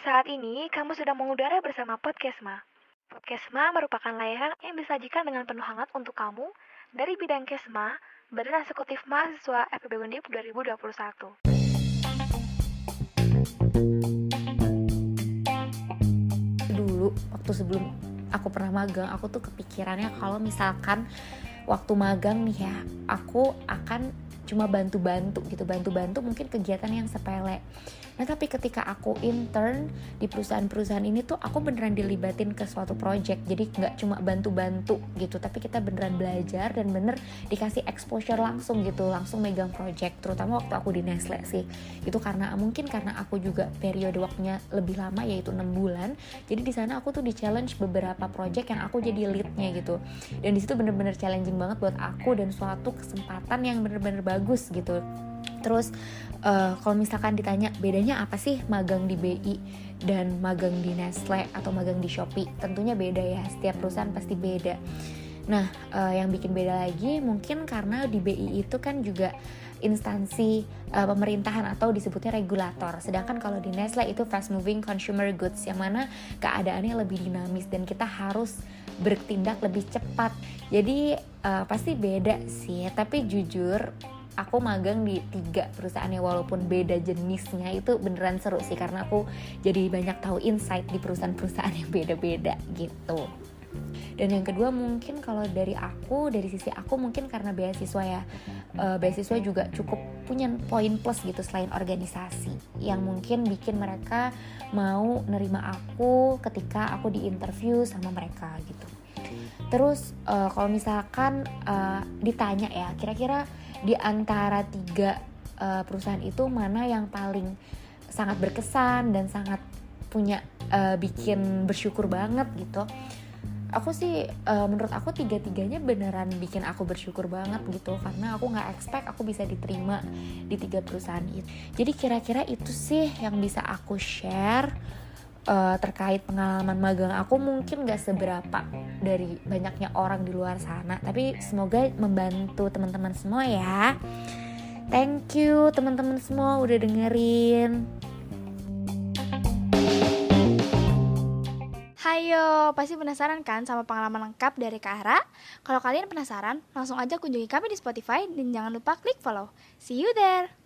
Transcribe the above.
Saat ini, kamu sedang mengudara bersama Podcastma. Podcastma merupakan layanan yang disajikan dengan penuh hangat untuk kamu dari bidang Kesma, Badan Eksekutif Mahasiswa FPB Undip 2021. dulu waktu sebelum aku pernah magang aku tuh kepikirannya kalau misalkan waktu magang nih ya aku akan cuma bantu-bantu gitu bantu-bantu mungkin kegiatan yang sepele. Nah tapi ketika aku intern di perusahaan-perusahaan ini tuh aku beneran dilibatin ke suatu project jadi nggak cuma bantu-bantu gitu tapi kita beneran belajar dan bener dikasih exposure langsung gitu langsung megang project terutama waktu aku di Nestle sih. Itu karena mungkin karena aku juga periode waktunya lebih lama yaitu enam bulan jadi di sana aku tuh di challenge beberapa project yang aku jadi leadnya gitu. Dan di situ bener-bener challenging banget buat aku dan suatu kesempatan yang bener-bener bagus gitu. Terus uh, kalau misalkan ditanya bedanya apa sih magang di BI dan magang di Nestle atau magang di Shopee? Tentunya beda ya setiap perusahaan pasti beda. Nah uh, yang bikin beda lagi mungkin karena di BI itu kan juga instansi uh, pemerintahan atau disebutnya regulator. Sedangkan kalau di Nestle itu fast moving consumer goods yang mana keadaannya lebih dinamis dan kita harus bertindak lebih cepat. Jadi uh, pasti beda sih tapi jujur aku magang di tiga perusahaan yang walaupun beda jenisnya itu beneran seru sih karena aku jadi banyak tahu insight di perusahaan-perusahaan yang beda-beda gitu. Dan yang kedua mungkin kalau dari aku dari sisi aku mungkin karena beasiswa ya uh, beasiswa juga cukup punya poin plus gitu selain organisasi yang mungkin bikin mereka mau nerima aku ketika aku di interview sama mereka gitu terus uh, kalau misalkan uh, ditanya ya kira-kira di antara tiga uh, perusahaan itu mana yang paling sangat berkesan dan sangat punya uh, bikin bersyukur banget gitu. Aku sih uh, menurut aku tiga-tiganya beneran bikin aku bersyukur banget gitu. Karena aku nggak expect aku bisa diterima di tiga perusahaan itu. Jadi kira-kira itu sih yang bisa aku share uh, terkait pengalaman magang aku mungkin gak seberapa dari banyaknya orang di luar sana tapi semoga membantu teman-teman semua ya thank you teman-teman semua udah dengerin Hayo, pasti penasaran kan sama pengalaman lengkap dari Kak? Kalau kalian penasaran, langsung aja kunjungi kami di Spotify dan jangan lupa klik follow. See you there!